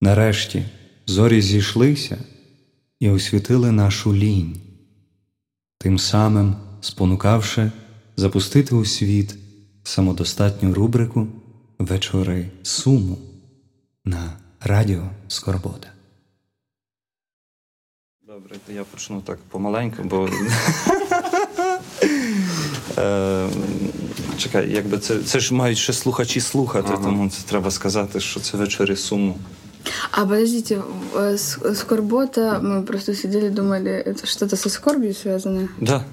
Нарешті зорі зійшлися і освітили нашу лінь, тим самим спонукавши запустити у світ самодостатню рубрику Вечори суму на радіо Скорбота. Добре, то я почну так помаленьку, бо. Е, чекай, якби це це ж мають ще слухачі слухати, тому це треба сказати, що це вечори суму. А подождите, скорбота, мы просто сидели, думали, это что-то со скорбью связано? Да.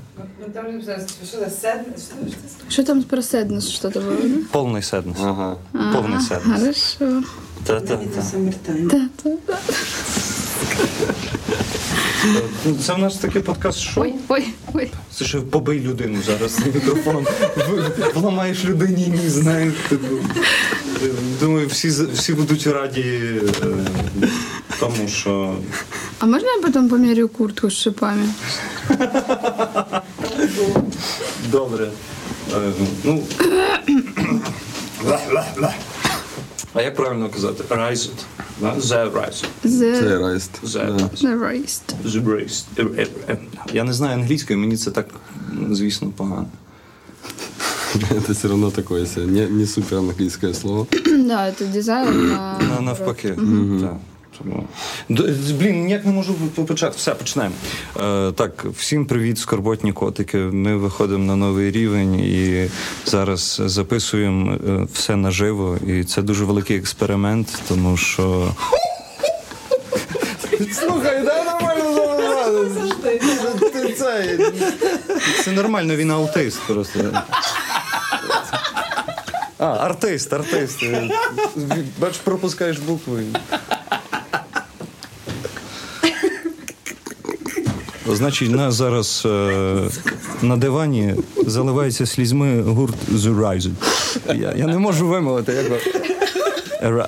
Что там про седнес что-то было? Да? Полный седнес. Ага. Полный седнес. Хорошо. Та-та-та. Це в нас такий подкаст шоу. Ой, ой, ой. Це ще побий людину зараз мікрофоном. Вламаєш людині ні, знаєш. Типу. Думаю, всі всі будуть раді е, тому, що. А можна я потім помірю куртку з шипами? Добре. Е, ну. А як правильно казати? Rised. The Rised. The raised. The Rised. Я не знаю англійської, мені це так, звісно, погано. Это все равно такое не, не супер английское слово. Да, это дизайн. На... На, навпаки. Mm-hmm. Так. Блін, ніяк не можу почати. Все, почнемо. Е, Так, всім привіт, скорботні котики. Ми виходимо на новий рівень і зараз записуємо е, все наживо. І це дуже великий експеримент, тому що. Слухай, да нормально це. Це нормально, він аутист просто. А, артист, артист. Бач, пропускаєш букви. Значить, нас зараз е, на дивані заливається слізьми гурт The Rising. Я я не можу вимовити, як Ра...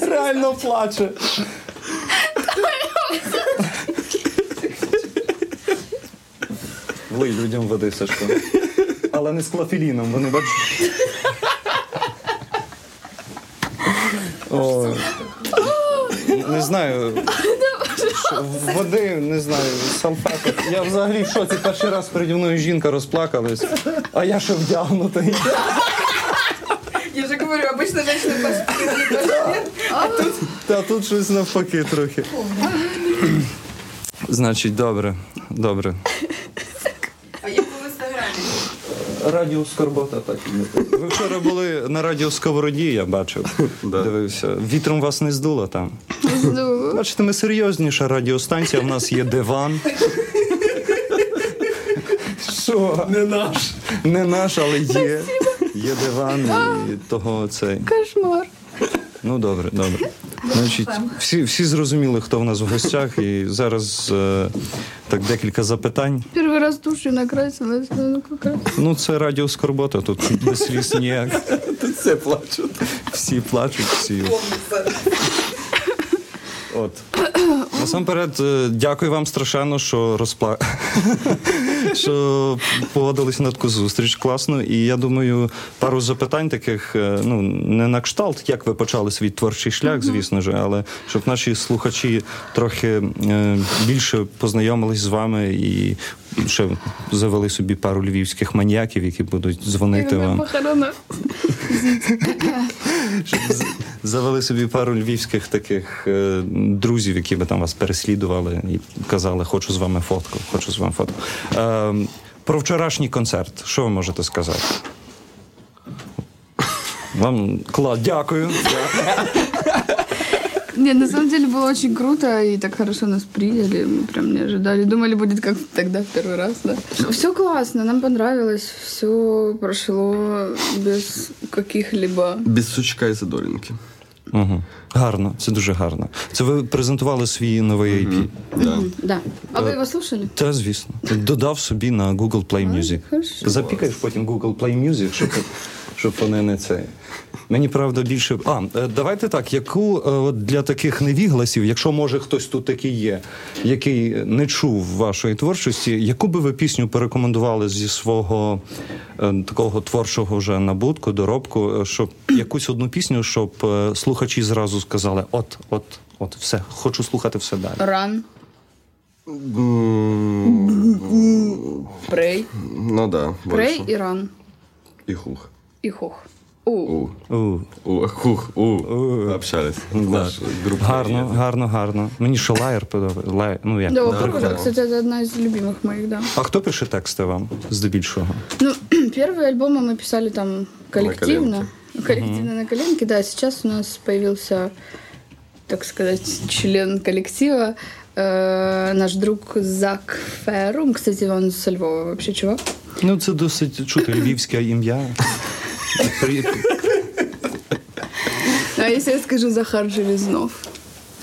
Реально плаче. Влий людям води, Сашко. Але не з клафеліном, вони бачать. О, Не знаю води, не знаю, салфеток. Я взагалі в шоці перший раз переді мною жінка розплакалась, а я ще вдягнутий. Я вже говорю, обично женщина а тут... Та тут щось навпаки трохи. Значить, добре, добре. А як в інстаграмі? Радіо Скорбота так і не Ви вчора були на радіо Сковороді, я бачив. Дивився. Вітром вас не здуло там. Здуло. Бачите, ми серйозніша радіостанція, в нас є диван. Що? Не наш. Не наш, але є. Є диван і того цей. Кошмар. Ну добре, добре. Значить, всі всі зрозуміли, хто в нас в гостях, і зараз е, так декілька запитань. Перший раз душу накрасилась, ну. Ну, це радіо Скорбота, тут без сліз ніяк. Тут все плачуть. Всі плачуть, всі. От. Насамперед, е, дякую вам страшенно, що розпла... що погодилися на таку зустріч класно. І я думаю, пару запитань таких, е, ну, не на кшталт, як ви почали свій творчий шлях, звісно ж, але щоб наші слухачі трохи е, більше познайомились з вами і ще завели собі пару львівських маніяків, які будуть дзвонити вам. Щоб завели собі пару львівських таких е, друзів, які би там вас переслідували і казали, хочу з вами фотку, хочу з вами фотку. Е, про вчорашній концерт. Що ви можете сказати? Вам клад, дякую. Не, на самом деле было очень круто, и так хорошо нас приняли, мы прям не ожидали. Думали, будет как тогда в первый раз, да. Все классно, нам понравилось, все прошло без каких-либо... Без сучка і задорінки. Угу. Гарно, це дуже гарно. Це ви презентували свій новий EP? Mm-hmm. Да. Mm-hmm. да. А ви його слушали? Та, звісно. Додав собі на Google Play Music. Хорошо. Запікаєш потім Google Play Music, щоб щоб вони не цей. Мені правда більше. А, е, давайте так, яку е, от для таких невігласів, якщо може хтось тут такий є, який не чув вашої творчості, яку би ви пісню порекомендували зі свого е, такого творчого вже набутку, доробку, щоб якусь одну пісню, щоб слухачі зразу сказали: от, от, от, все, хочу слухати все далі. Ран. Прей. Ну да, Прей и ран. И хух И хох. У. У. У, У. Хух. У. Общались. Наша группа. гарно, гарно, гарно. Мені ще лаєр подобається. Лай, ну як? Да, Да, во-первых, да, да. кстати, это одна из любимых моих, да. А хто пише тексти вам здебільшого? Ну, первые альбомы мы писали там коллективно. Коллективно на коленке, да. Сейчас у нас появился, так сказать, член коллектива. э, наш друг Зак Ферум. Кстати, он со Львова вообще чувак. Ну, це досить чути львівське ім'я. При- А если я скажу Захар Железнов,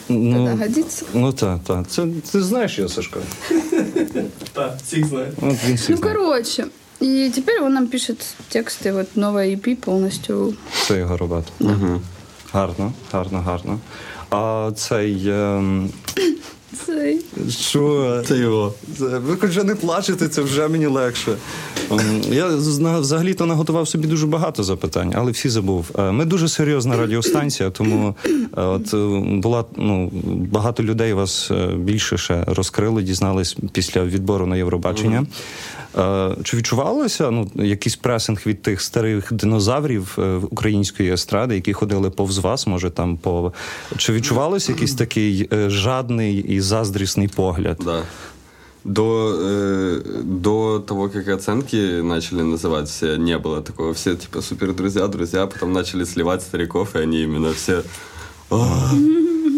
Ну, это годится? ну так, так. Це ти знаєш його, Сашко? Так, всіх знає. От він всі Ну, знає. короче. И теперь он нам пишет тексты, вот новая EP полностью. Це його робота. Гарно, гарно, гарно. А цей. ем, Цей. Що? Це його. Це- Ви хоч вже не плачете, це вже мені легше. Ем, Я взагалі-то наготував собі дуже багато запитань, але всі забув. Е, Ми дуже серйозна радіостанція, тому е, от е, була ну багато людей вас більше ще розкрили, дізнались після відбору на Євробачення. Е, Чи відчувалося ну якийсь пресинг від тих старих динозаврів е, української естради, які ходили повз вас? Може там по чи відчувалося якийсь такий е, жадний і заздрісний погляд? Да. До, э, до того, как оценки начали называть, все не было такого. Все типа супер друзья, друзья, потом начали сливать стариков, и они именно все. «А».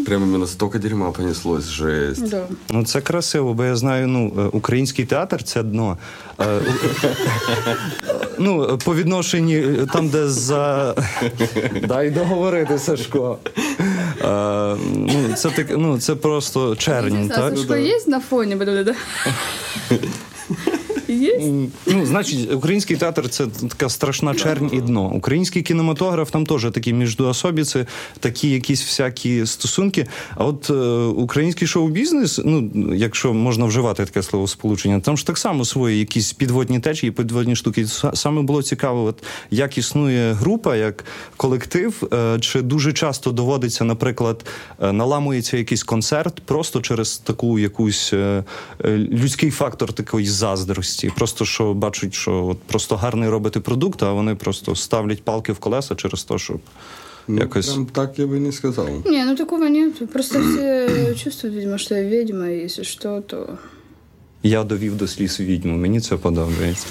Прям именно столько дерьма понеслось, жесть. Да. Ну, це красиво, бо я знаю, ну, е, український театр це дно. Е, Ну, по відношенні е, там, де за. Дай договорити, Сашко. Ну, це так, ну, це просто чернь, так? Сашко есть на фоне? Да-да-да. Есть? Ну, значить, український театр це така страшна чернь і дно. Український кінематограф там теж такі міждоособіці, такі якісь всякі стосунки. А от е, український шоу-бізнес, ну якщо можна вживати таке словосполучення, там ж так само свої якісь підводні течії, підводні штуки. Саме було цікаво, от як існує група, як колектив, е, чи дуже часто доводиться, наприклад, е, наламується якийсь концерт просто через таку якусь е, е, людський фактор такої заздрості. Просто що бачать, що от просто гарний робити продукт, а вони просто ставлять палки в колеса через те, щоб Ну, якось. Прям так я бы не сказал. Не, ну такого нет. Просто все чувствуют, видимо, что я ведьма, и если что, то... Я довів до сліз відьму. Мені це подобається.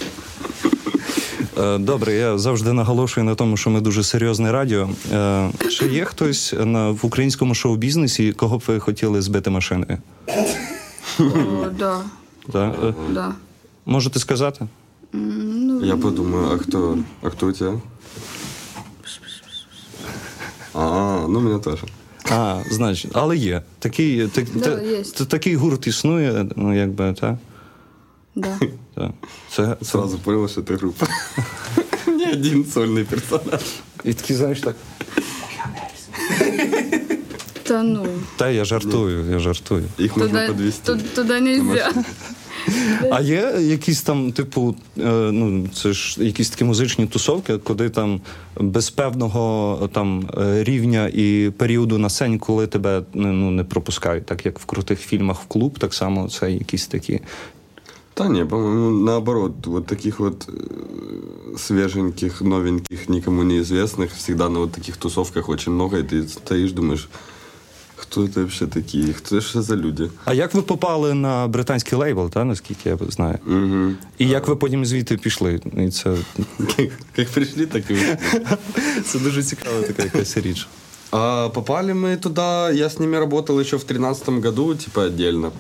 Е, Добре, я завжди наголошую на тому, що ми дуже серйозне радіо. Е, Чи є хтось на, в українському шоу-бізнесі, кого б ви хотіли збити машиною? О, да, Так? Е, да. Можете сказати? Я подумаю, а кто, а кто у тебя? А, ну меня тоже. А, значить, але є. Такий, так, Да, та- є. та- такий гурт існує, ну якби, так? Да. Та. Це, це, Сразу понял, что это группа. Не один сольный персонаж. і такий, знаєш, так. Да ну, Та я жартую, я жартую. Нужно туда, подвести. ту- туда нельзя. А є якісь там, типу, е, ну це ж якісь такі музичні тусовки, куди там без певного там е, рівня і періоду на сцені, коли тебе ну не пропускають, так як в крутих фільмах в клуб, так само це якісь такі. Да не, по-моему, наоборот, вот таких вот э, свеженьких, новеньких, никому неизвестных, всегда на вот таких тусовках очень много, и ты стоишь, думаешь, кто это вообще такие, кто это за люди? А як ви попали на британський лейбл, та наскільки я знаю? Угу. І як ви потім звідти пішли? І це, Как пришли, так и ушли. це дуже цікава така якась річ. А попали мы туда, я с ними работал еще в тринадцатом году, типа отдельно.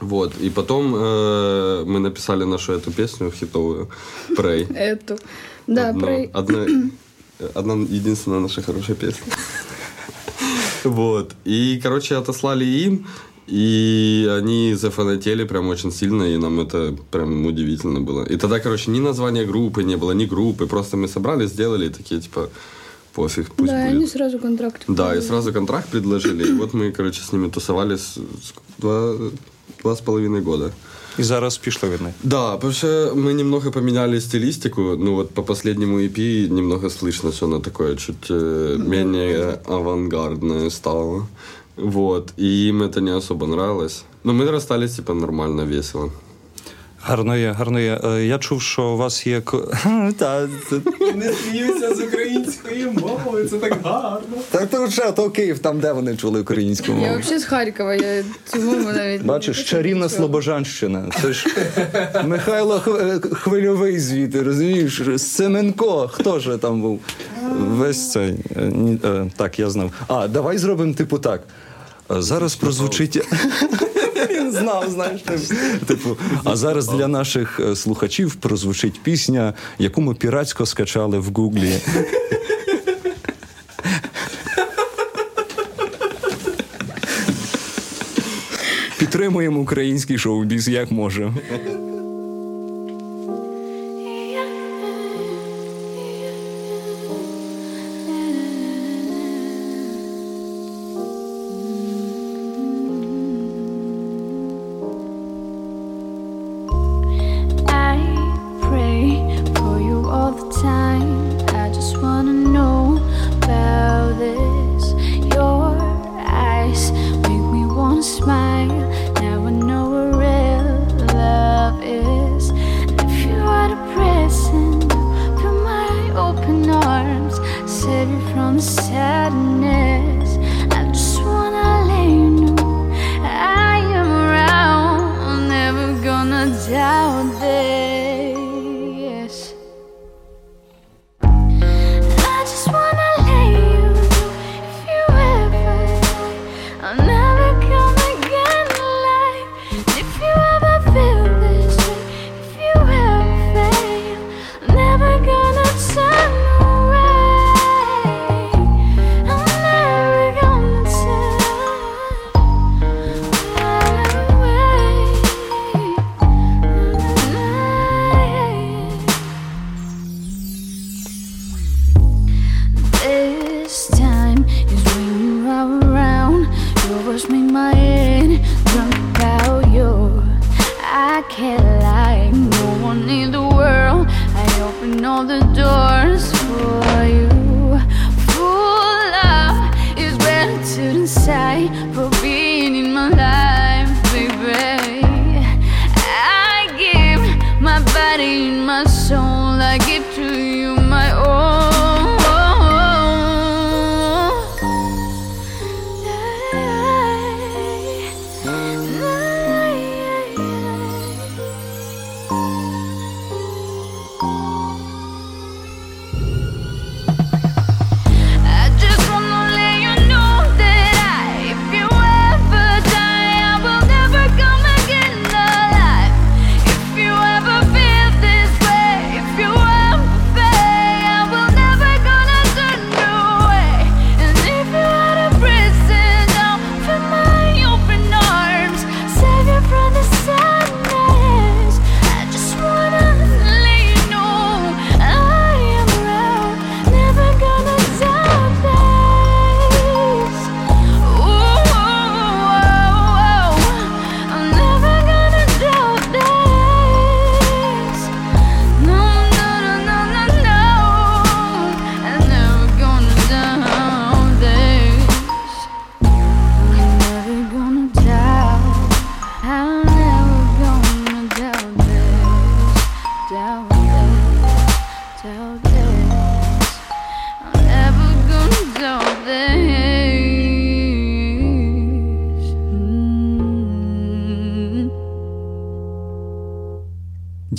Вот, и потом э, мы написали нашу эту песню хитовую «Prey». Эту. Да, Одно- про... Одна, одна единственная наша хорошая песня. Вот. И, короче, отослали им. И они зафанатели прям очень сильно, и нам это прям удивительно было. И тогда, короче, ни названия группы не было, ни группы, просто мы собрали, сделали такие, типа, пофиг, пусть да, будет. они сразу контракт. Да, и сразу контракт предложили, и вот мы, короче, с ними тусовались два, два с половиной года. І зараз пішли від них. Да, потому что мы немного поменяли стилистику. Ну вот по последнему EP немного слышно, что оно такое чуть э, менее авангардное стало. Вот. И им это не особо нравилось. Но мы расстались, типа, нормально, весело. Гарно є, гарно є. Е, Я чув, що у вас є. Та, Не сміюся з української мови, це так гарно. та то вже то Київ, там де вони чули українську Я мову. вообще з Харкова, я цьому навіть... Бачиш, чарівна Слобожанщина. Це ж Михайло Хвильовий звідти, розумієш? Семенко, хто ж там був? Весь цей. е, ні, е, Так, я знав. А, давай зробимо типу так. Е, Зараз прозвучить. Він знав, знаєш. типу. А зараз для наших е, слухачів прозвучить пісня, яку ми піратсько скачали в Гуглі. Підтримуємо український шоу-біз як можемо.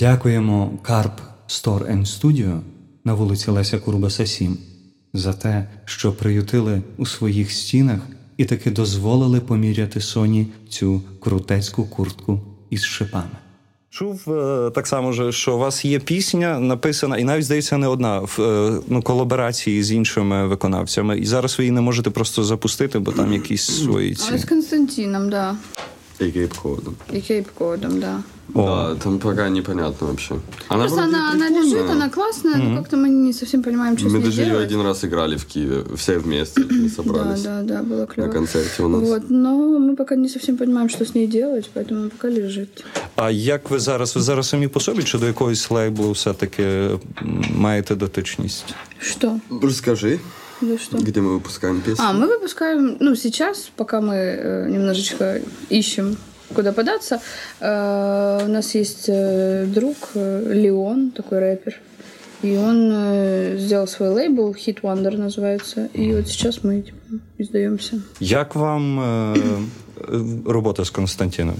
Дякуємо Carp Store and Studio на вулиці Леся Курбаса 7 за те, що приютили у своїх стінах і таки дозволили поміряти Соні цю крутецьку куртку із шипами. Чув е, так само, же, що у вас є пісня написана, і навіть здається, не одна в е, ну, колаборації з іншими виконавцями. І зараз ви її не можете просто запустити, бо там якісь свої А с ці. Константином, да. И кейп-кодом. И кейп-кодом, да. Да, там пока непонятно вообще. Она Просто вроде она, она прикольная. лежит, она классная, но как-то мы не совсем понимаем, что Мы с ней даже ее делать. один раз играли в Киеве, все вместе Да, собрались да, да, было на клево. концерте у нас. Вот, но мы пока не совсем понимаем, что с ней делать, поэтому пока лежит. А як ви зараз? Ви зараз самі по собі чи до якогось лейблу все-таки м, маєте дотичність? Что? Расскажи, Да что? где мы выпускаем песни. А, мы выпускаем, ну, сейчас, пока мы э, немножечко ищем, куда податься, э, у нас есть э, друг э, Леон, такой рэпер, и он э, сделал свой лейбл, Hit Wonder называется, и вот сейчас мы типа, издаемся. Як вам е, е, робота з Константином?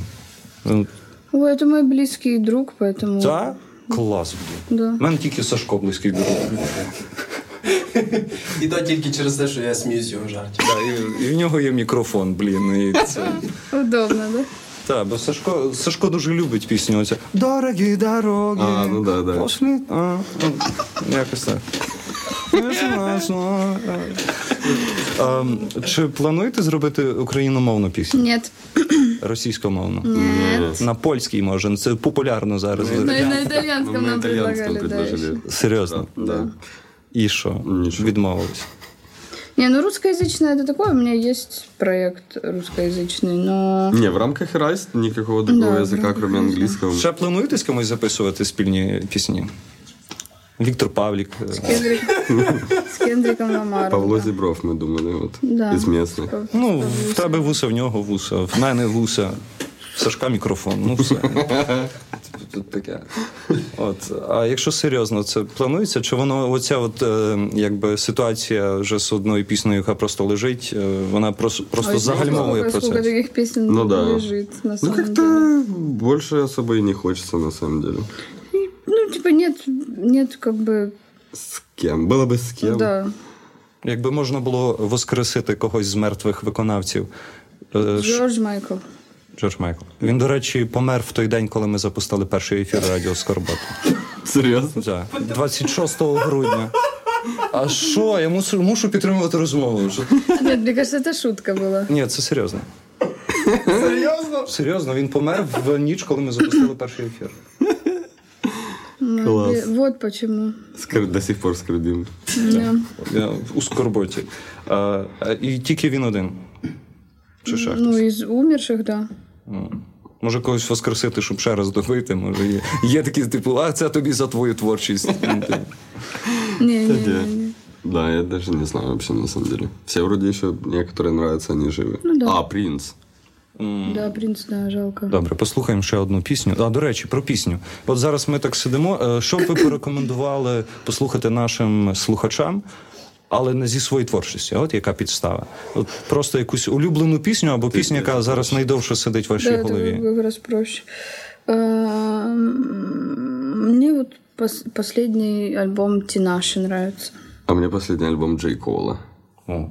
Ну, Ой, это мой близкий друг, поэтому... Та? Клас. блін. Да. У мене тільки Сашко близький друг. І то тільки через те, що я сміюсь його жартів. І, і в нього є мікрофон, блін. І це... Удобно, да? Так, бо Сашко, Сашко дуже любить пісню. Оця Дорогі дороги. А, ну да, да. Пошлі. А, ну, якось так. А, Чи плануєте зробити україномовну пісню? Нет. Російськомовну? Нет. На польській може. Це популярно зараз. Ну, и на итальянском на нам предлагали. Серйозно. Да. І що? Нічого. Відмовились. Не, ну русскоязычное это такое, у меня есть проект русскоязычный, но... Не, в рамках Райс никакого другого Да, в языка, рамках кроме Райс, английского. Ще плануєте з комусь записувати спільні пісні? Віктор Павлік. е, Кендрик- С Кендриком Ламаром. Павло да. Зібров, ми думали, от, Да. із місних. Ну, в тебе вуса, в нього вуса, в мене вуса, в Сашка мікрофон. Ну все. Тут таке. От. А якщо серйозно, це планується? Чи воно оця от, е, якби ситуація вже з одною піснею, яка просто лежить, е, вона просто, просто Ой, загальмовує сколько, сколько процес? таких песен Ну да. лежит, на Ну, самом деле. как-то больше особо и не хочется, на самом деле. Ну, типа, нет, нет, как бы, С кем? Было бы с кем. да. Якби можна було воскресити когось з мертвих виконавців. е, ш- Джордж Майкл. Джордж Майкл. Він, до речі, помер в той день, коли ми запустили перший ефір Радіо Скорбота. Серьезно? Так, 26 грудня. А що? Я мушу, мушу підтримувати розмову. Що- Нет, мне кажется, это шутка была. Ні, це серйозно. Серйозно? Серйозно, він помер в ніч, коли ми запустили перший ефір. Ну, Класс. э, Вот почему. Скор- До сих пор скорбим. Да. Я у скорботі. А, а, і тільки він один. Чи ще Ну, хтось? из умерших, да. Може когось воскресити, щоб ще раз добити. Може, є, є такі, типу, а це тобі за твою творчість. Ну, типу. Не, не, Где? не, не. Да, я даже не знаю вообще, на самом деле. Все вроде еще некоторые нравятся, они живы. Ну да. А, принц. Да, принц, да, жалко. Добре, послухаємо ще одну пісню. А, до речі, про пісню. От зараз ми так сидимо. Е, Що б ви порекомендували послухати нашим слухачам, але не зі своєї творчості? От яка підстава? От просто якусь улюблену пісню або пісню, яка зараз найдовше сидить в вашій Да, голові. Вираз раз проще. Мне вот пос- последний альбом Тинаши нравится. А мне последний альбом Джей Кола. О,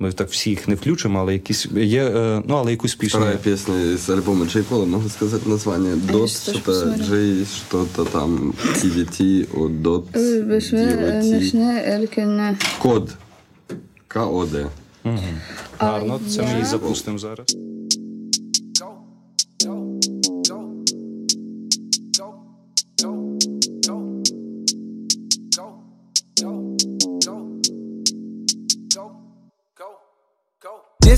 ми так всі їх не включимо, але якісь є, е, ну але якусь пісню. Вторая песня из альбома Джей Кола, могу сказать название. Дот, сейчас тоже что-то посмотрю. Джей, что-то там, TDT, о, Дот, Э, Бешме, э, DOT. Ночне, Элькине. Код. К-О-Д. Гарно, це ми я- її запустимо зараз.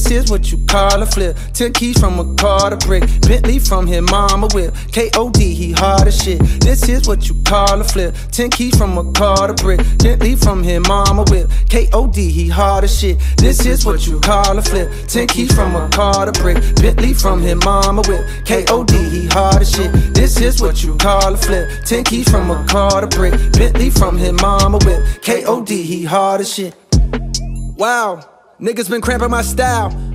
This is what you call a flip. Ten keys from a car to brick. Bentley from his mama whip. K.O.D. he hard as shit. This is what you call a flip. Ten keys from a car to brick. Bentley from his mama whip. K.O.D. he hard as shit. This is what you call a flip. Ten keys from a car to brick. Bentley from his mama whip. K.O.D. he hard as shit. This is what you call a flip. Ten keys from a car to brick. Bentley from his mama whip. K.O.D. he hard as shit. Wow, niggas been cramping my style.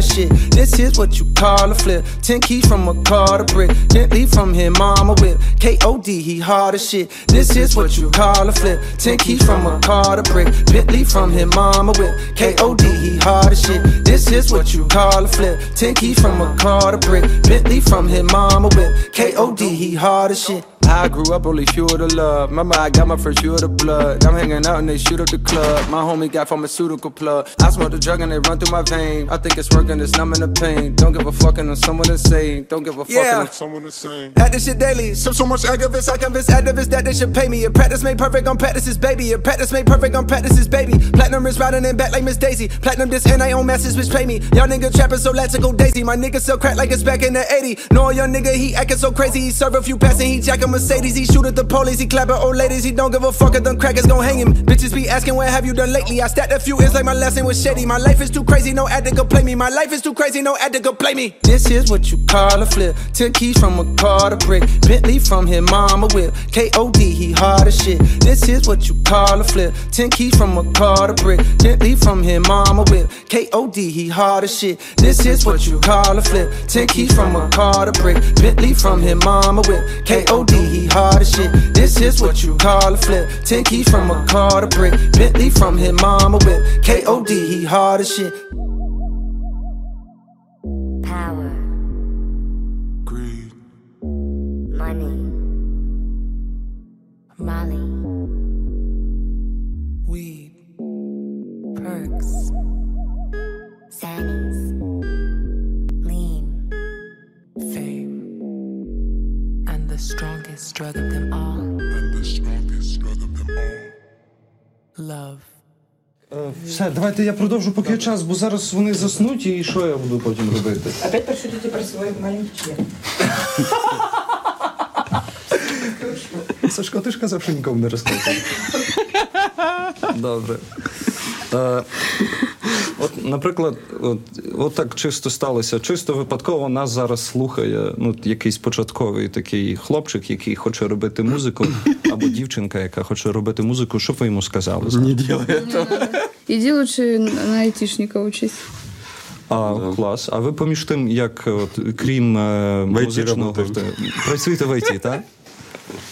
as shit. This is what you call a flip. Ten keys from a car to brick. Bentley from his mama whip. K.O.D. He hard as shit. This is what you call a flip. Ten keys from a car to brick. Bentley from his mama whip. K.O.D. He hard as shit. This is what you call a flip. Ten keys from a car to brick. Bentley from his mama whip. K.O.D. He hard as shit. I grew up only fuel to love. Remember, I got my first fuel to blood. I'm hanging out and they shoot up the club. My homie got pharmaceutical plug. I smoke the drug and they run through my vein. I think it's working, it's numbing the pain. Don't give a fuck and someone insane. Don't give a fuck Yeah. and someone insane. At this shit daily. So, so much activists, I convince activists that they should pay me. If practice made perfect, on practice's baby. If practice made perfect, on practice's baby. Platinum is riding in back like Miss Daisy. Platinum this and I own masses which pay me. Y'all nigga trapping so let's go daisy. My nigga sell crack like it's back in the 80. No, young nigga, he acting so crazy. He serve a few passes, he jacking Mercedes. He shoot at the police, he clapping old ladies. He don't give a fuck if them crackers gon' hang him. Bitches be asking, what have you done lately? I stacked a few ends like my lesson was shady. My life is too crazy, no ad to play me. My life is too crazy, no ad to play me. This is what you call a flip. Ten keys from a car to brick. Bentley from his mama whip. K.O.D. He hard as shit. This is what you call a flip. Ten keys from a car to brick. Bentley from his mama whip. K.O.D. He hard as shit. This is what you call a flip. Ten keys from a car to brick. Bentley from his mama whip. K.O.D. He hard as shit. This is what you call a flip. Ten keys from a car to brick. Bentley from his mama whip. K.O.D. He hard as shit. Power. Все, давайте я продовжу поки є час, бо зараз вони заснуть, і що я буду потім робити? Опять пошутите про свой маленький член. Сашко, ти ж казав, що нікому не розказує. Добре. Е, от, наприклад, от, от так чисто сталося. Чисто випадково нас зараз слухає ну, якийсь початковий такий хлопчик, який хоче робити музику, або дівчинка, яка хоче робити музику. Що ви йому сказали? Не делай этого. Иди лучше на айтишника учись. А, клас. А ви поміж тим, як от, крім е, В IT музичного работаєте. працюєте в ІТ, так?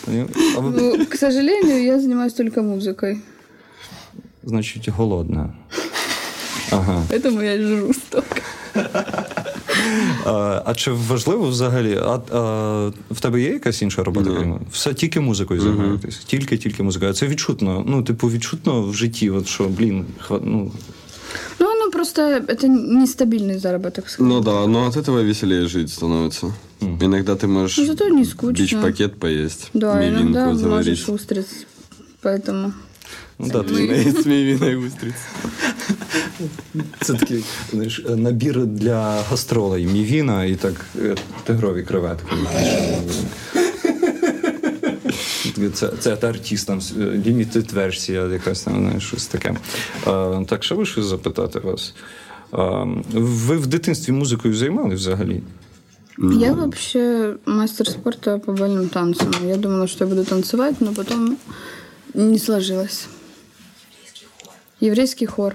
Ні? А ви, Ну, к сожалению, я занимаюсь только музыкой. значить, голодна. Ага. Поэтому я жру столько. А, а чи важливо взагалі? А, а в тебе є якась інша робота? Ні. крім? Все тільки музикою займаєтесь? Тільки, тільки музикою. А це відчутно. Ну, типу, відчутно в житті, от що, блін, хва- ну, Ну, оно просто... Это нестабильный заработок, скажем. Ну да, но от этого веселее жить становится. Иногда ты можешь Ну, зато не скучно. бич-пакет поесть, Да, иногда мивинку можешь заварить. устриц. Поэтому... ну да, ти, С мивиной устриц. це такий знаєш, набір для гастролей. Мівіна і так е, тигрові креветки. Це, це от артистам лімітед версія, якась там, знаєш, щось таке. А, так, що ви щось запитати вас? А, ви в дитинстві музикою займалися взагалі? Я вообще мастер спорта по бальным танцам. Я думала, что я буду танцевать, но потом не сложилось. Еврейский хор.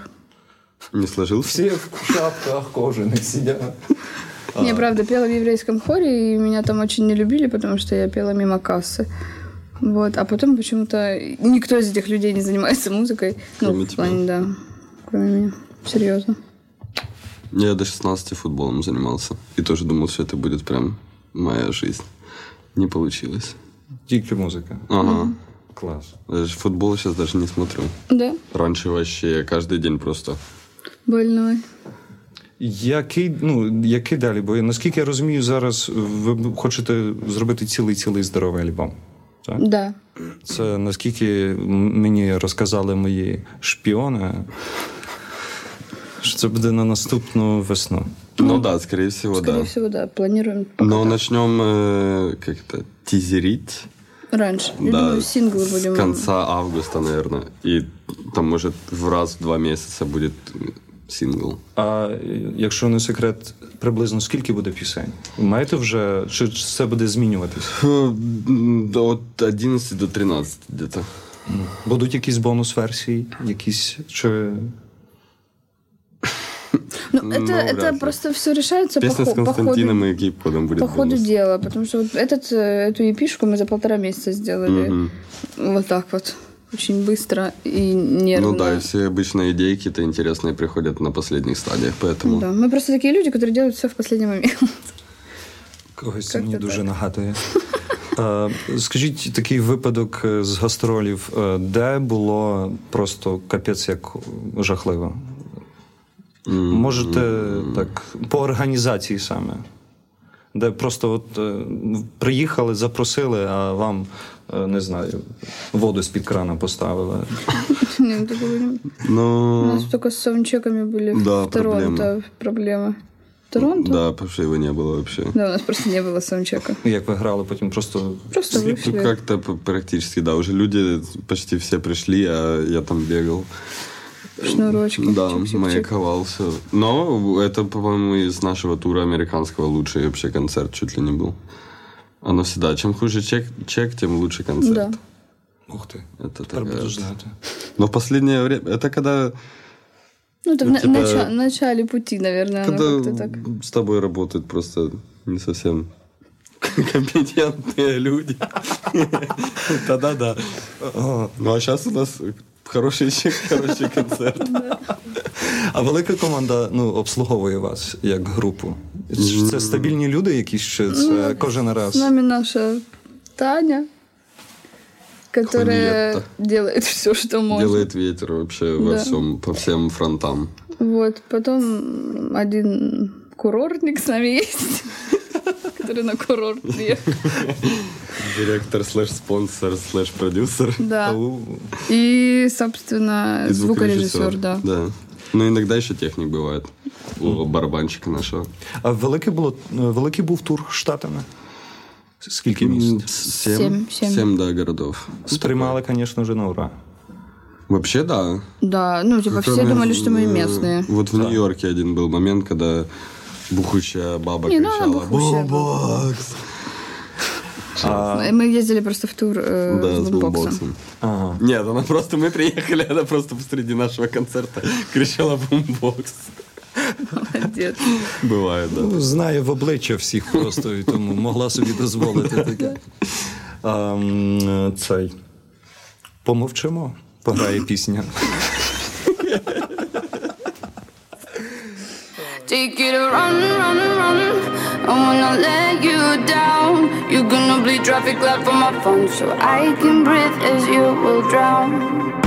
Не сложился? Всі в шапках кожаних сидять. Я, правда, пела в еврейском хоре, и меня там очень не любили, потому что я пела мимо кассы. Вот. А потом почему-то никто из этих людей не занимается музыкой. Кроме ну, в плане, да. Кроме меня. Серьезно. Я до 16 футболом занимался. И тоже думал, что это будет прям моя жизнь. Не получилось. Тільки музика. Ага. Клас. Даже Футбол сейчас даже не смотрю. Да, Раньше вообще каждый день просто. больной. Який, ну, який далі? Бо наскільки я розумію, зараз ви хочете зробити цілий-цілий здоровий альбом. Так? Да. Це наскільки м- мені розказали мої шпіони, що Це буде на наступну весну. Ну да, скорее всего, Скорее да. всего, да. Планируем Но начнем э, как это тизерить. раньше. Я да, думаю, синглы с будем. конца августа, наверное. И там, может, в раз в два месяца будет э, сингл. А е, якщо не секрет, приблизно скільки буде пісень? Маєте вже чи це буде змінюватись? Э, м, да, От 11 до 13 где-то. Будуть якісь бонус-версії, якісь чи Ну, Ну, это, вряд это ли. просто все решается по, Песня с хо- по ходу, Константином и Кейп-кодом будет по ходу бонус. дела. Потому что вот этот, э, эту епишку мы за полтора месяца сделали. Мгм. Вот так вот. Очень быстро и нервно. Ну да, и все обычно идеи какие-то интересные приходят на последних стадиях, поэтому... Да, мы просто такие люди, которые делают все в последний момент. когось це Як мені то дуже так? нагадує. Е, Скажіть такий випадок е, з гастролів, е, де було просто капець як жахливо? Можете так, по організації саме. Де просто от е, приїхали, запросили, а вам, е, не знаю, воду з-під крана поставили. Нет, такого не- У Ну, нас только с саундчеками были Да, в Торонто проблемы. Торонто? да, потому что его не было вообще. Да, у нас просто не было саундчека. Як ви грали, потім просто Просто Ну, вышли. как-то п- практически, да. Уже люди почти все пришли, а я там бегал. Шнурочки. Да, чик-чик-чик. маяковал все. Но это, по-моему, из нашего тура американского лучший вообще концерт чуть ли не был. Оно всегда, чем хуже чек, чек тем лучше концерт. Да. ух ти, Это тепер такая буду знати. Но в последнее время, это когда, Ну, это в Ну, на- типа- нача- начале пути, наверное, оно когда как-то так. с тобой работают просто не совсем компетентные люди. Тогда да. Ну а сейчас у нас хороший чек, хороший концерт. А велика команда ну, обслуговує вас як групу. Чи Це стабільні люди якісь, чи це кожен С раз? нами наша Таня, которая Хуниетта. делает все, что может. Делает ветер вообще во Да. всем, по всем фронтам. Вот, потом один курортник с нами есть, который на курорт приехал. Директор слэш спонсор слэш продюсер. Да. Ау. И, собственно, И звукорежиссер, да. Да. Ну, иногда еще техник бывает. У барабанщика нашего. А великий було великий був тур штатами? Скільки місць? Семь. Семь, семь. Семь, да, городов. Сприймали, звісно вже на ура. Вообще, да. Да, ну, типа, все Кроме, думали, что мы э, местные. Вот в Нью-Йорке один был момент, когда бухущая баба Не, ну, она кричала бухущая «Бумбокс!» Мы ездили просто в тур э, Да, с с бумбоксом. бумбоксом. Ага. Нет, она просто, мы приехали, она просто посреди нашего концерта кричала «Бумбокс!» Молодец. Бывает, да. Ну, Знає в обличчя всіх просто, і тому могла собі дозволити таке. А, м, цей. Помовчимо, пограє пісня. Take it a run, run, run. I wanna let you down. You're gonna bleed traffic light for my phone, so I can breathe as you will drown.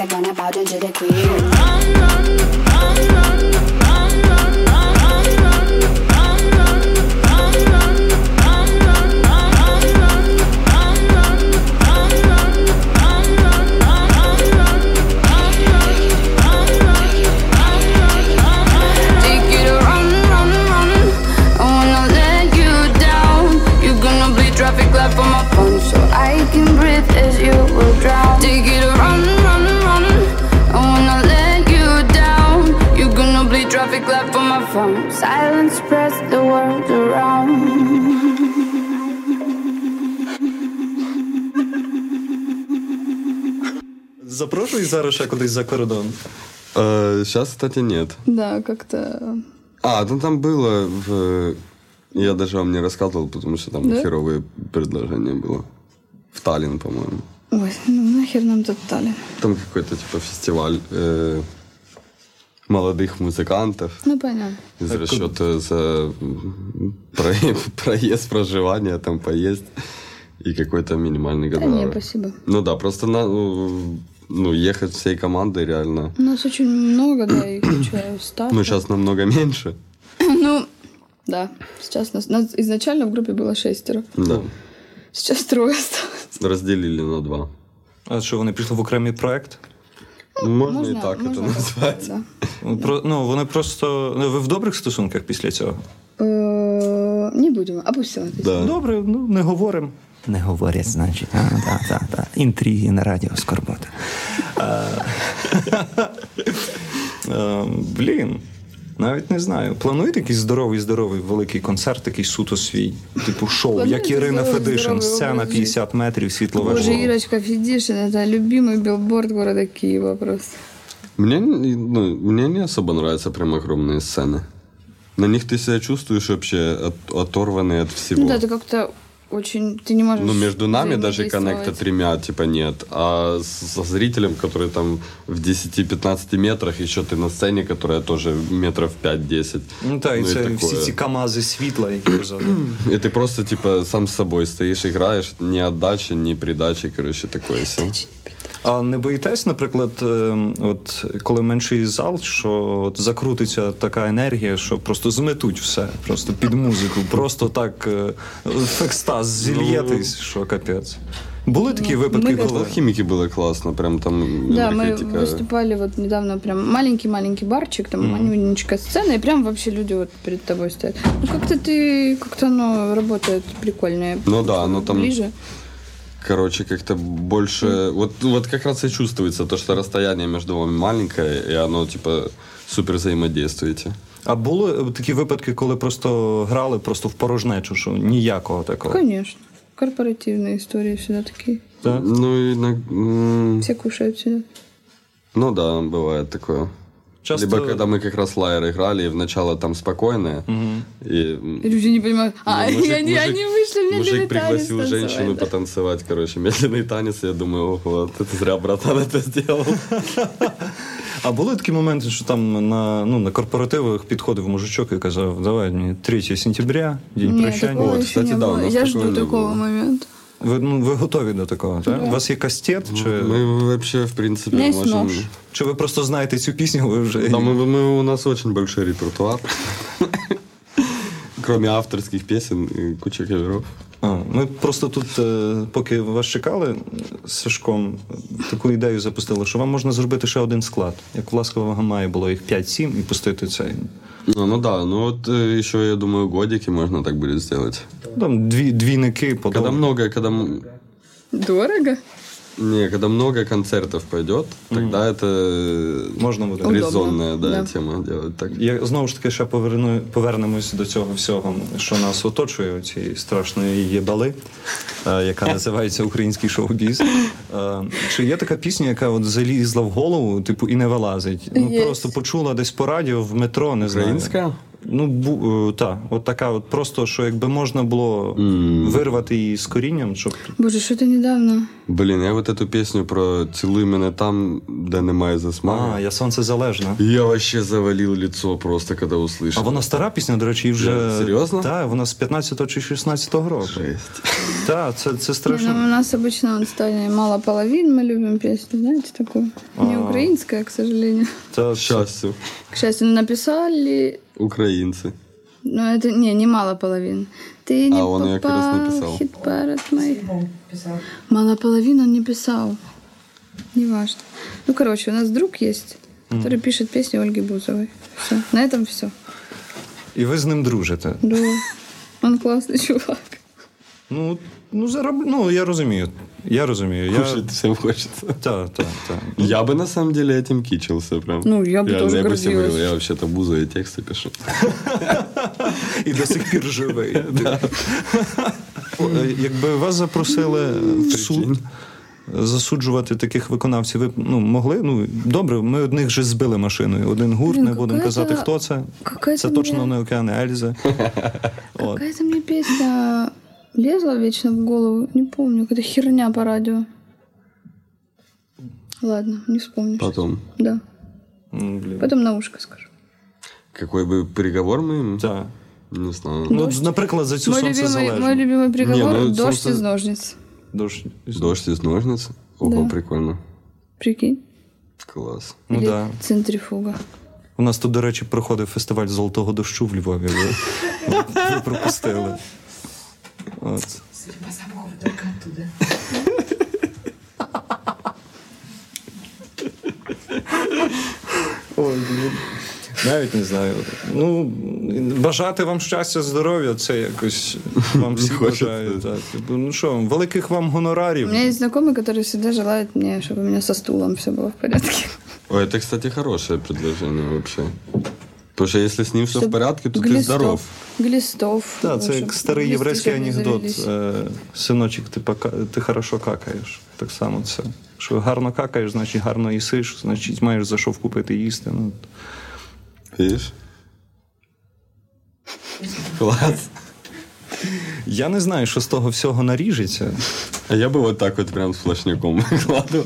hexagon about the queen. Зараз ще кудись за кордон. Сейчас, кстати, нет. Да, как-то. А, ну там было в... Я даже вам не рассказывал, потому что там Да? херовые предложения было. В Таллин, по-моему. Ой, ну нахер нам тут Таллин. Там какой-то типа фестиваль э, молодых музыкантов. Ну, понятно. Из расчета за м, про- проезд, проживание, там поесть и какой-то минимальный Да гонорар. не, спасибо. Ну да, просто на, ну, ехать всей командой реально. У нас очень много, да, и куча ставок. Ну, сейчас намного меньше. Ну, да. Сейчас нас, нас изначально в группе было шестеро. Да. Сейчас трое осталось. Разделили на два. А що вони пішли в окремий проект? Можно, Можна, и так можна это назвать. Да. Про, ну, вони просто. Ну, ви в добрих стосунках після цього? Е, Не будемо, опустимо. Да. Добре, ну не говоримо. Не говорять, значить. А, так, так, так. Інтриги на радіо Скорбота. Е, Блін. Навіть не знаю. Плануєте якийсь здоровий, здоровий великий концерт, такий суто свій, типу шоу, Плануєте як Ірина здоровий, Федишин, здоровий сцена образ 50 метрів, світлове Боже, шоу. Ирочка Федишин, это любимый билборд города Киева просто. Мне, не- ну, мне не особо нравятся прям огромные сцены. На них ты себя чувствуешь вообще от- оторванный от всего. Ну да, ты как-то очень... Ты не можешь Ну, между нами даже взаимодействовать. коннекта тремя, типа, нет. А с- со зрителем, который там в 10-15 метрах, еще ты на сцене, которая тоже метров 5-10. Ну так, і Ну, і це такое. всі ці камази світла, які позаду. И ты просто, типа, сам с собой стоишь, играешь, ни отдачи, ни придачи, короче, такое все. А не боїтесь, наприклад, е, от коли менший зал, що от закрутиться така енергія, що просто зметуть все, просто під музику, просто так е, в екстаз зільєтесь, що капець. Були такі випадки, ми коли В химике было классно, прям там Да, мы энергетика. выступали вот недавно прям маленький-маленький барчик, там маленькая сцена, и прям вообще люди вот перед тобой стоят. Ну как-то ты, как-то оно работает прикольно. Ну да, оно там Ближе. Короче, как-то больше... Вот, вот как раз и чувствуется то, что расстояние между вами маленькое, и оно, типа, супер взаимодействуете. А були такі випадки, коли просто грали просто в порожнечу, що ніякого такого. Конечно. Корпоративные истории всегда такие. Так? Ну, и на... Все кушают всегда. Ну да, бывает такое. Часто- Либо когда мы как раз лайер играли, и вначале там спокойное, и... м, И люди не понимают, а, ну, мужик- и они, мужик- они вышли в медленный Мужик танец пригласил танцевать, женщину да. потанцевать, короче, медленный танец, я думаю, ого, вот это зря братан это сделал. А були такі моменти, що там на, ну, на корпоративах підходив мужичок і казав, давай мені 3 сентября, день Нет, прощання. такого Вот, еще кстати, не да, у было. нас Я такого жду не такого было. момента. Ви, ну, ви готові до такого, так? У вас є кастет, чи, Мы вообще, в принципе, У меня есть можем... нож. чи ви просто знаєте цю пісню, ви вже. Да, мы, мы- у нас очень большой репертуар. Кроме авторских песен, и куча каверов. А, ми просто тут, е, поки вас чекали з Сашком, таку ідею запустили, що вам можна зробити ще один склад. Як в Ласкового Гамаї було їх 5-7 і пустити цей. Ну, ну да, ну вот э, еще, я думаю, годики можно так будет сделать. Там дві, двійники по Когда много, когда... м- Дорого? Не, когда много концертов пойдет, тогда это э, Можна буде. резонная да, Да. тема делать так. Я знову ж таки ще поверну, повернемось до цього всього, що нас оточує, цієї страшної єбали, е, яка називається український шоу-біз. Е, Чи є така пісня, яка от залізла в голову, типу, і не вилазить? Ну Є. просто почула десь по радіо в метро, не знаю. Українська? Ну, бу, е, та, от така, от просто, що якби можна було вирвати її з корінням, щоб Боже, что-то недавно. Блін, я вот эту пісню про цілуй мене там, де немає засмаги. а, я сонцезалежна. Я вообще завалил лицо просто, когда услышал. А вона стара пісня, до речі, і вже. Е, серйозно? Так, вона з 15 чи 16 року. Жесть. Так, це, це Не, страшно. ну, у нас обычно он станет мало половин, мы любим песню, знаете, такую. Не А. украинская, к сожалению. Та, Счастью. К счастью, ну, написали, Українці. но это не, не мало половин. Ты не А он её как раз попал написал. в хит-парад мой. Писал. Мало половин он не писал. Неважно. Ну, короче, у нас друг есть, который пишет песни Ольги Бузовой. Все. На этом все. І ви з ним дружите. Да. Он классный чувак. Ну, ну, зароб... ну я розумію. Я розумію. Я... Кушать всем хочется. Так, так, так. Я бы на самом деле этим кичился прям. Ну, я бы Реально, тоже я бы всем гордилась. говорил, я вообще-то бузовые тексты пишу. І до сих пір живий. О, е, Якби вас запросили в суд засуджувати таких виконавців, ви б, ну, могли? Ну, добре, ми одних же збили машиною. Один гурт, Блін, не будемо какая-то- казати, хто це. какая-то Це точно мені- не океан Ельзи. От. Какая-то мне песня лезла вечно в голову. Не помню, какая-то херня по радио. Ладно, не вспомню. щас. Потом. Да. М, блін. Потом на ушко скажу. Какой бы приговор мы им? Так. Не знаю. Ну, от, наприклад, за цю Мой любимый, сонцезалежну. мой любимый приговор Не, ну, дождь солнце- из ножниц. Дощ. Дождь из ножниц? Ого, Да. прикольно. Прикинь. Класс. Ну, Или да. центрифуга. У нас тут, до речі, проходив фестиваль золотого дощу в Львові. Ви, ви пропустили. От. Судя по запаху, вы только оттуда. Ой, блін. Навіть не знаю. Ну, бажати вам щастя, здоров'я, це якось вам всі хочеться. бажають. Так. Типу, Ну що, великих вам У гонорарів. меня есть знакомый, который всегда желает мне, чтобы у меня со стулом все было в порядке. Ой, это, кстати, хорошее предложение вообще. Потому что если с ним все в Чтоб порядке, то ты глистов- здоров. Глистов. Так, це чтобы як старий глисты єврейський чтоб не анекдот. завелись. Е, Синочок, ти, пока... ти хорошо какаєш. Так само це. Що гарно какаєш, значить гарно їсиш, значить маєш за що купити їсти. Ну, Видишь? Класс. я не знаю, що з того всього наріжеться. А я бы вот так вот прям сплошняком выкладывал.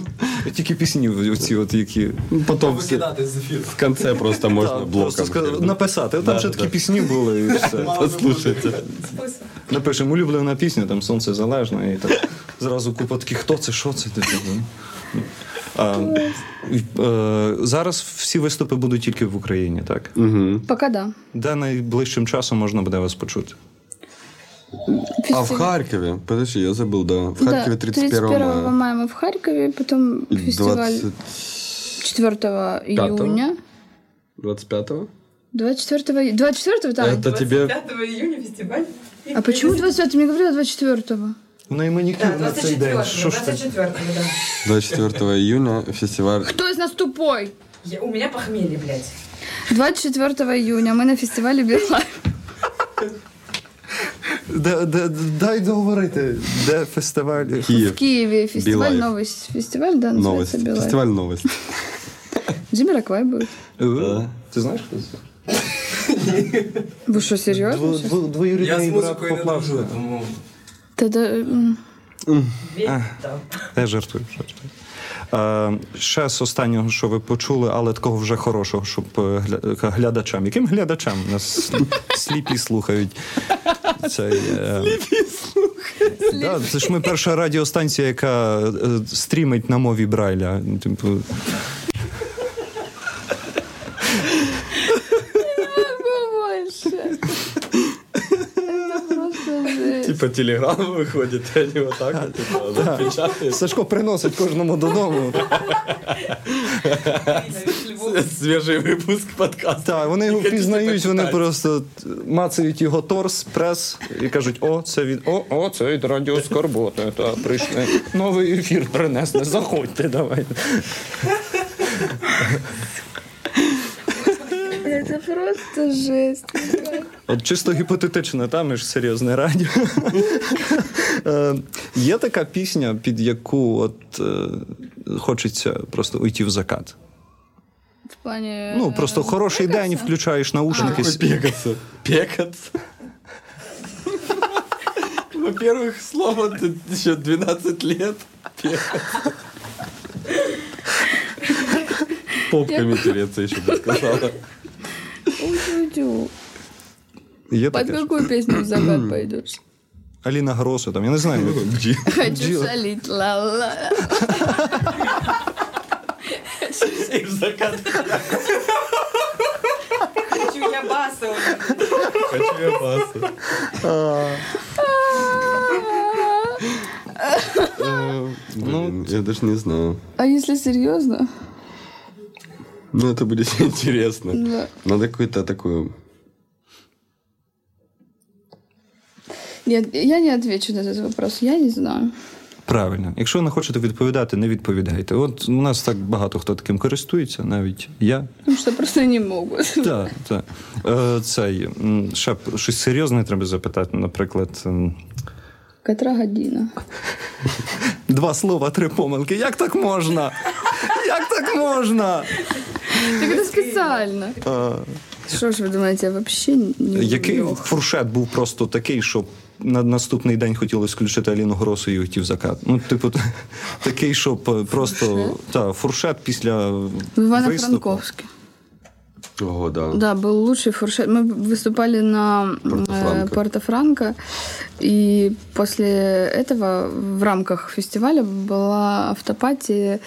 Тільки пісні оці, от, які Потом все- Викидати з ефіру. в конце просто можно Так, блоком. просто ска- сделать. написати. Там Да, вже да. такі пісні були. І все. Послушайте. Напишемо улюблена пісня, там сонце залежне, і так зразу купа таких, хто це, що це? Типу, ну. А, і, е, зараз всі виступи будуть тільки в Україні, так? Мгм. Пока да. Де найближчим часом можна буде вас почути? А в Харькове? Подожди, я забыл, да. В Харькове да, 31 мая. мая мы в Харькове, потом И фестиваль 20 4 июня. 25-го? 24 24 там. Это тебе... 5 июня фестиваль. А почему 25 Ты мне говорила 24-го. У неї манікюр Да, на цей день. 24 Що ж ти? 24 да. 24 июня фестиваль... Кто из нас тупой? Я- У меня похмелье, блядь. 24 июня мы на фестивале Билайн. Дай договорити, де фестиваль? Киев. В Киеве фестиваль новость. Фестиваль, да, Новость. называется Фестиваль новость. Джимми будет. Е, Ти знаєш, хто це? Вы что, серьезно? Дво- сейчас? дво- Двоюрідний Я брат музикою не Поплавська. дружу, тому Тогда... м, Я жартую, жартую. Е, ще з останнього, що ви почули, але такого вже хорошого, щоб е, глядачам. Яким глядачам? Нас сліпі слухають. Цей, е, Да, це ж ми перша радіостанція, яка е, стрімить на мові Брайля. Типу, Больше. Это просто жесть. Типа телеграм выходит, и они вот так вот типа, запечатают. Сашко приносить кожному додому. свежий выпуск подкаста. Так, вони його впізнають, вони просто мацають його торс, прес і кажуть: о, це від о, о, це від радіо Скорбота. Та прийшли. Новий ефір принесли. Заходьте, давайте. Это просто жесть. От чисто гіпотетично, там ми ж серйозне радіо. Е, Є така пісня, під яку от е, хочеться просто уйти в закат. В плане... Ну, просто хороший день, включаєш наушники. Какой пекаться? Пекаться? Во-первых, слово тут еще 12 лет. Пекаться. Попками тереться еще бы сказала. Утю-тю. Є Под таке. ж. какую песню в закат пойдешь? Аліна Гросу, там, я не знаю. Хочу шалить, ла-ла. И в закат. Хочу я басу. Хочу я басу. Ну, я даже не знаю. А если серьезно? Ну, это будет интересно. Да. Надо какую-то такую... Нет, я не отвечу на этот вопрос. Я не знаю. Правильно. Якщо не хочете відповідати, не відповідайте. От у нас так багато хто таким користується, навіть я. Потому что просто не могут. Так, так. Е, Цей, ще щось серйозне треба запитати, наприклад. Котра година. Два слова, три помилки. Як так можна? Як так можна? Так это специально. Е, Что ж вы думаете, я вообще не Який лох? фуршет був просто такий, що на наступний день хотілося включити Аліну Гросу і уйти в закат. Ну, типу, такий, щоб е, просто та, фуршет після В виступу. Ивано-Франковске. Ого, да. Да, был лучший фуршет. Мы выступали на Порто-Франко. э, Порто-Франко, и после этого в рамках фестиваля была автопати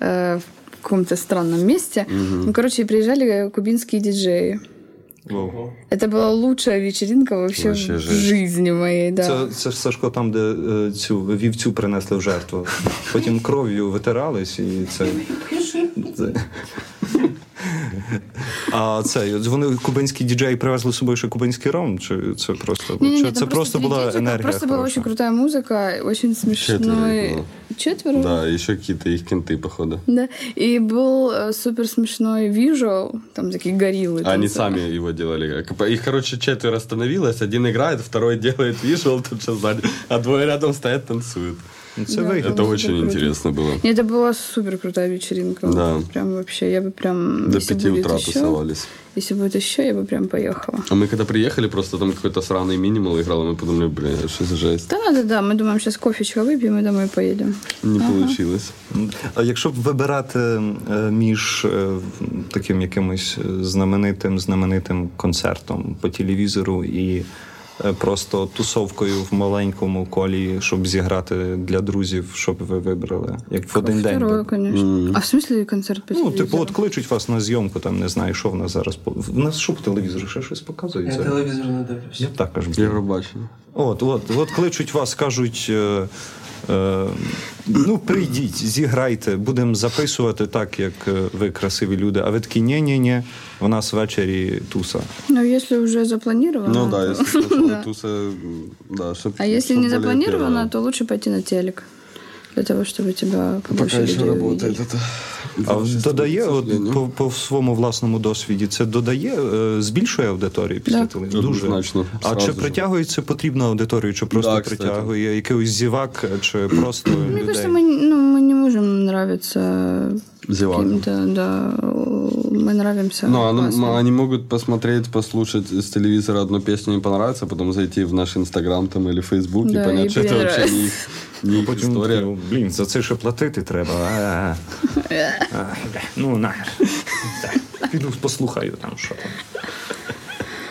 э, в каком-то странном месте. Ну, короче, приезжали кубинские диджеи. Это была лучшая вечеринка вообще, Вообще в жесть. жизни моей, да. Це, це ж Сашко там, де е, цю вівцю принесли в жертву. Потім кров'ю витирались і це. це. А це вони кубинські діджеї привезли з собою ще кубинський ром? Чи це просто Не-не-не, чи там це просто три була диджейка, енергія? Просто была хороша? очень крутая музыка, очень Четверо смешной. Четверо? Да, еще какие-то их кенты, походу. Да. И был э, супер смешной визуал, там такие гориллы. Они танцевали. сами его делали. Как- Их, короче, четверо становилось. Один играет, второй делает визуал тут же сзади, а двое рядом стоят, танцуют. Це Да, вигідно. Это было очень супер круто. интересно было. Нет, это была супер крутая вечеринка. Да. Прям вообще, я бы прям... До если пяти будет утра еще- тусовались. Если будет еще, я бы прям поехала. А мы когда приехали, просто там какой-то сраный минимал играл, и мы подумали, блин, что за жесть. Да надо, да, мы думаем, сейчас кофечка выпьем и домой поедем. Не Ага. получилось. А якщо б вибирати е, між е, таким якимось е, знаменитим знаменитим концертом по телевізору і е, просто тусовкою в маленькому колі, щоб зіграти для друзів, щоб ви вибрали? Як в один день? Второе, конечно. А в смислі концерт по Ну, типу, от кличуть вас на зйомку, там не знаю, що в нас зараз в нас що по телевізору ще щось показується. Я телевізор не дивлюся. Я також. Євробачення. От, от, от кличуть вас, кажуть. Е, ну, прийдіть, зіграйте, будемо записувати так, як е, ви красиві люди. А ви такі ні-ні-ні, у нас ввечері туса. Ну, якщо вже запланировано. Ну да, то- якщо туса, да, щоб, А якщо не запланировано, то лучше пойти на телек. Для того, чтобы тебя побольше Пока еще работает это. А Общество, додає, к от, сожалению. по, по своєму власному досвіді, це додає, е, збільшує аудиторію після Да. телевізора? Дуже. Однозначно, А чи сразу же. притягується потрібну аудиторію, чи просто Да, кстати. притягує якихось зівак, чи просто Мне людей? кажется, мы, ну, мы не можем нравиться Зевакам. каким-то, да, мы нравимся. Ну, они, классным. они могут посмотреть, послушать с телевизора одну песню не понравится, потом зайти в наш Инстаграм там или Фейсбук Да, и понять, и что это вообще не понравится. их, не Потім, історія. ну, блін, за це ще платити треба. А, а, а, ну, нахер. Піду послухаю там, що там.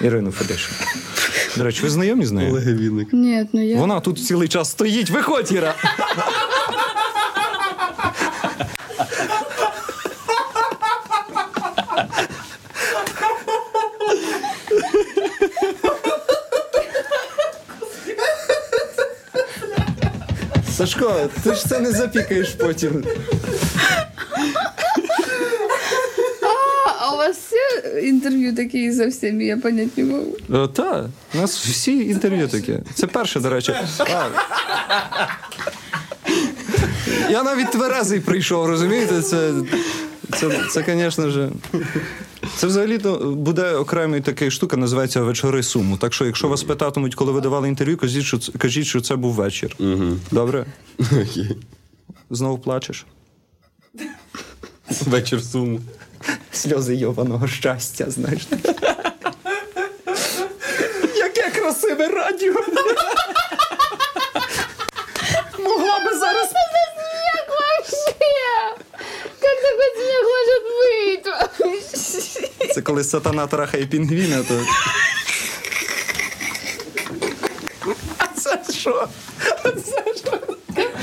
Ірину Федишину. До речі, ви знайомі з нею? Олег Вінник. Ні, ну я... Вона тут цілий час стоїть. Виходь, Іра! Сашко, ти ж це не запікаєш потім. А у вас все интервью такие со всеми, я понять не могу. Е, Та, у нас всі інтерв'ю такі. Це перше, до речі. А. Я навіть тверезий прийшов, розумієте? Це, це, це, звісно ж. Це взагалі буде окремий така штука, називається вечори суму. Так що, якщо вас питатимуть, коли ви давали інтерв'ю, кажіть, що це, кажіть, що це був вечір. Угу. Добре? Окей. Знову плачеш. Вечір суму. Сльози йованого щастя, знаєш. Яке красиве радіо! Могла би зараз. Смех вообще! Как такой смех может быть вообще? Це коли сатана трахає пінгвіна, то. А це що? А це що?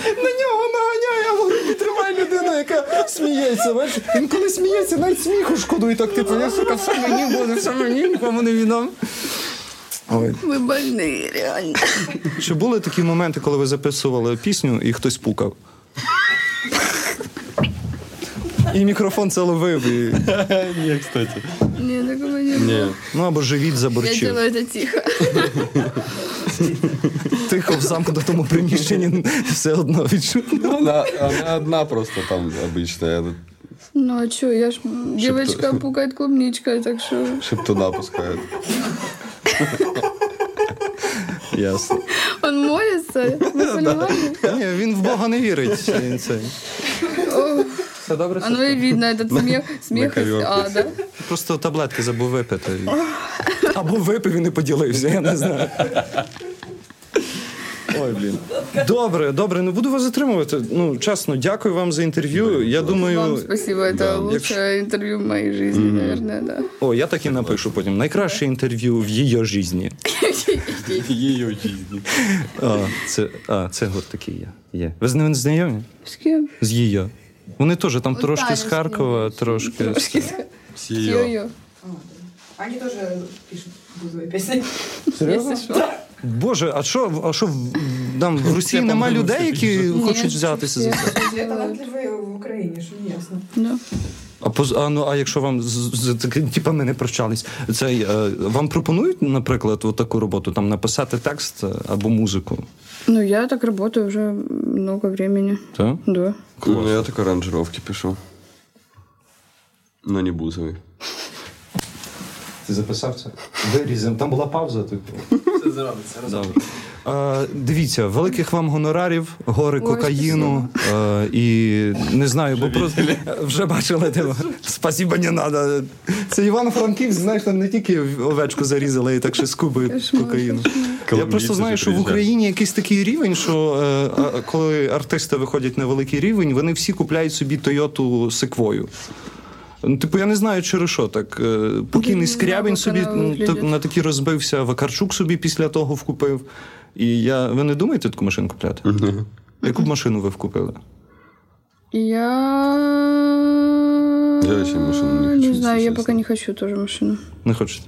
На нього наганяє, а в групі тримає людину, яка сміється. Бачиш? Він коли сміється, навіть сміху шкодує, так типу, я сука, все мені буде, все мені, нікому не віддам. Ой. Вы больные, реально. Чи були такі моменти, коли ви записували пісню і хтось пукав? І мікрофон це ловив. І... Ні, кстати. Не, такого не было. Ну або живіт Я заборчив. делаю это тихо. Тихо в замкнутому приміщенні все одно відчутно. Вона, вона одна просто там обычная. Ну а что, я ж девочка пукает клубничкой, так что... Шептуна пускает. Ясно. Он молится? Вы понимаете? Ні, він в Бога не вірить. Він це. Ох, все добре? Оно и видно, этот смех из коверку. ада. Просто таблетки забув випити. Або випив і не поділився, я не знаю. Ой, блін. Добре, добре, не буду вас затримувати. Ну, чесно, дякую вам за інтерв'ю. Я думаю. Вам спасибо, это Да, лучшее интервью в моей жизни, Мгм. наверное, да. О, я так і напишу потім. Найкраще інтерв'ю в її житті. В її житті. А, це, а, це гурт такий є. є. Ви з ними не знайомі? С кем? З її. Вони теж там трошки з Харкова, трошки. Трошки з- Йо-йо. Они тоже пісні. бузовые песни. Серьезно? Если что. Боже, а що, а що в- там в Росії немає людей, які хочуть взятися за це? Все талантливий в Україні, що не ясно. А, поз- а, ну, а якщо вам з, з, таки- типа ми не прощались, цей, е, вам пропонують, наприклад, от таку роботу, там написати текст е, або музику? Ну, я так работаю уже много времени. Так? Да. Ну, я так аранжировки пишу. Но не. Ти записав це? Вирізем. Там була пауза, типу. Це зробиться. Добре. Е, дивіться, великих вам гонорарів, гори кокаїну. Е, і не знаю, бо просто вже бачили типу, спасіба не надо. Це Івано-Франківськ, знаєш, там не тільки овечку зарізали і так ще скубають кокаїну. Я просто знаю, що в Україні якийсь такий рівень, що е, коли артисти виходять на великий рівень, вони всі купляють собі Тойоту секвою. Ну, Типу, я не знаю, через що так. Е, Покійний Скрябін як собі на такі розбився, Вакарчук собі після того вкупив. І я. Ви не думаєте таку машину купляти? Яку б машину ви вкупили? Я... Я еще машину не Не знаю, я пока не хочу тоже машину. Не хочете?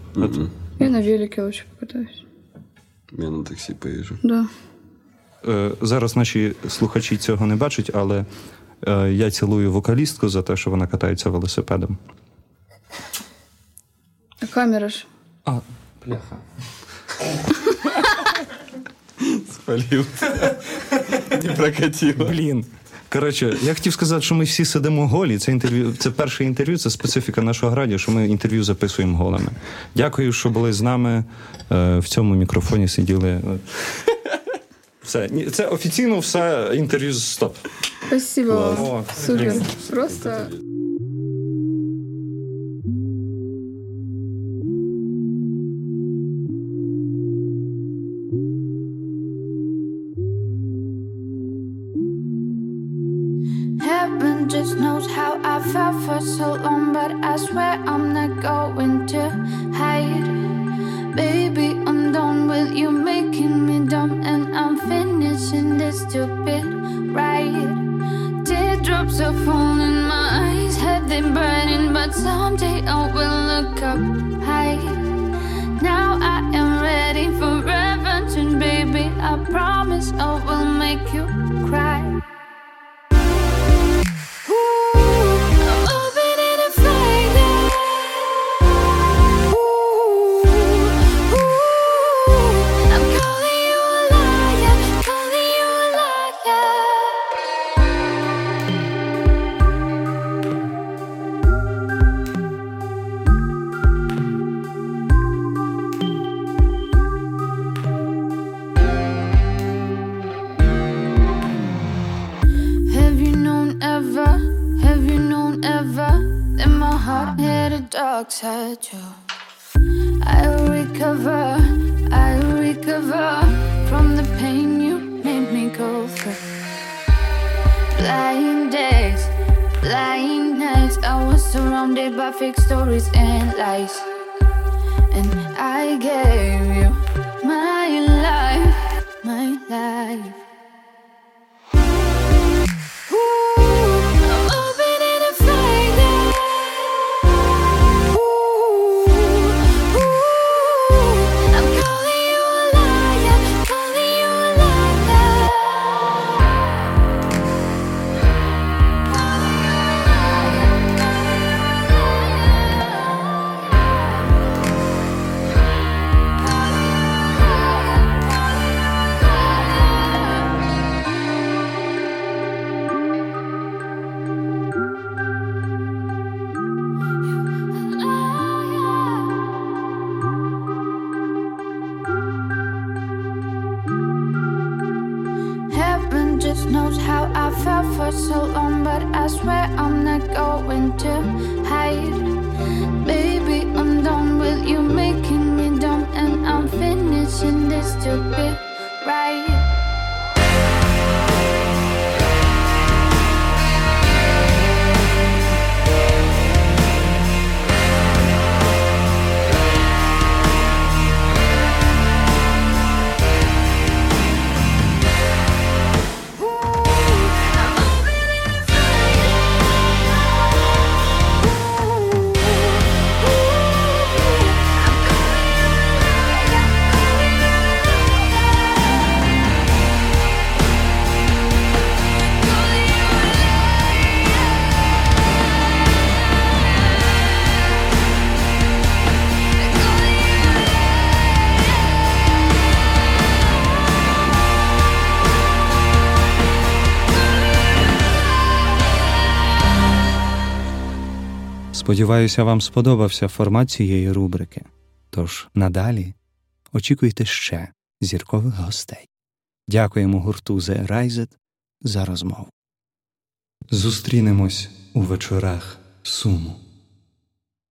Я на велике лучше покатаюсь. Я на таксі поїжджу. Да. Е, зараз наші слухачі цього не бачать, але е, я цілую вокалістку за те, що вона катається велосипедом. А камера ж. А, бляха. Спалив. Не прокатило. Блін. Коротше, я хотів сказати, що ми всі сидимо голі. Це інтерв'ю, це перше інтерв'ю, це специфіка нашого радіо, що ми інтерв'ю записуємо голими. Дякую, що були з нами. Е, в цьому мікрофоні сиділи. Все, це офіційно все інтерв'ю стоп. Спасибо О, Супер. Просто... felt for so long, but I swear I'm not going to hide. Baby, I'm done with you making me dumb, and I'm finishing this stupid ride. Teardrops are falling, my eyes have been burning, but someday I will look up high. Now I am ready for revenge, and baby. I promise I will make you a dark side too. I will recover, I will recover from the pain you made me go through. Blind days, blind nights, I was surrounded by fake stories and lies. And I gave you my life, my life. For so long, but I swear I'm not going to hide. Baby, I'm done with you making me dumb, and I'm finishing this to Сподіваюся, вам сподобався формат цієї рубрики. Тож надалі очікуйте ще зіркових гостей. Дякуємо гурту The Райзет за розмову. Зустрінемось у вечорах суму.